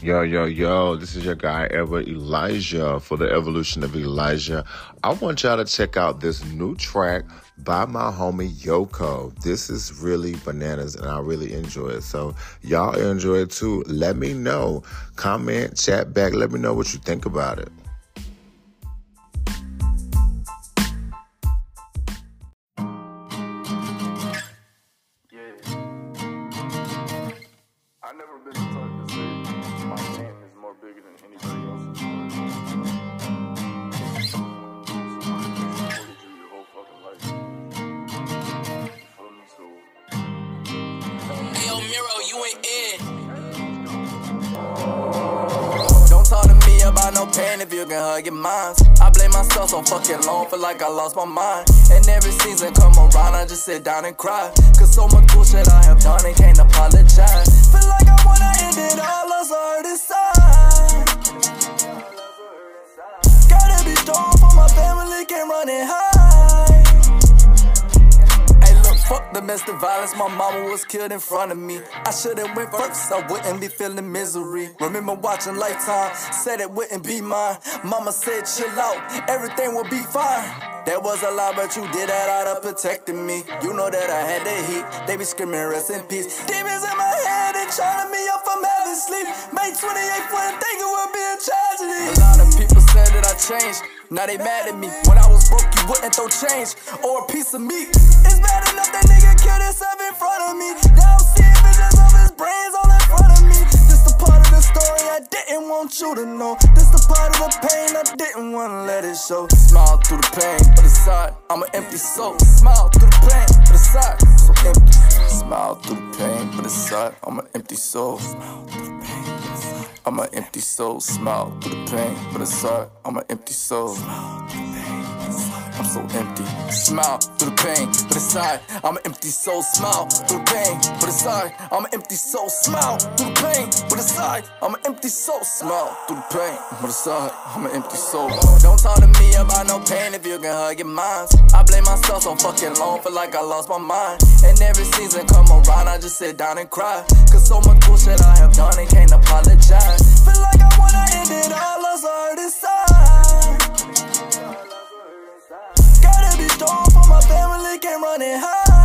Yo, yo, yo, this is your guy, Ever Elijah, for the evolution of Elijah. I want y'all to check out this new track by my homie Yoko. This is really bananas and I really enjoy it. So, y'all enjoy it too. Let me know. Comment, chat back. Let me know what you think about it. More bigger than anybody else's. Somebody that you your whole fucking life. You feel me? So Hey, yo, Miro, you ain't in. Don't talk to me about no pain if you can hug your minds. I blame myself so fucking long, feel like I lost my mind. And every season come around, I just sit down and cry. Cause so much bullshit I have done and can't apologize. Feel like I wanna end it domestic violence. My mama was killed in front of me. I should've went first, I wouldn't be feeling misery. Remember watching Lifetime, said it wouldn't be mine. Mama said, chill out, everything will be fine. That was a lie, but you did that out of protecting me. You know that I had the heat. They be screaming rest in peace. Demons in my head and trying me up from having sleep. May 28th, wouldn't think it would be a tragedy. A lot of people said that I changed. Now they mad at me. When I was broke, you wouldn't throw change or a piece of meat. It's bad enough that nigga killed himself in front of me. Now I'm seeing visions of his brains all in front of me. This the part of the story I didn't want you to know. This the part of the pain I didn't wanna let it show. Smile through the pain, but aside, I'm an empty soul. Smile through the pain, but aside, so empty. Smile through the pain, but aside, I'm an empty soul. I'm an empty soul. Smile through the pain, but aside, I'm an empty soul. I'm so empty. Smile through the pain, but aside, I'm an empty soul. Smile through the pain, but aside, I'm an empty soul. Smile through the pain, but aside, I'm an empty soul. Smile through the pain, but aside, I'm an empty soul. Don't talk to me about no pain if you can hug your minds. I blame myself so fucking long, feel like I lost my mind. And every season come around, I just sit down and cry. Cause so much bullshit I have done and can't we came running it.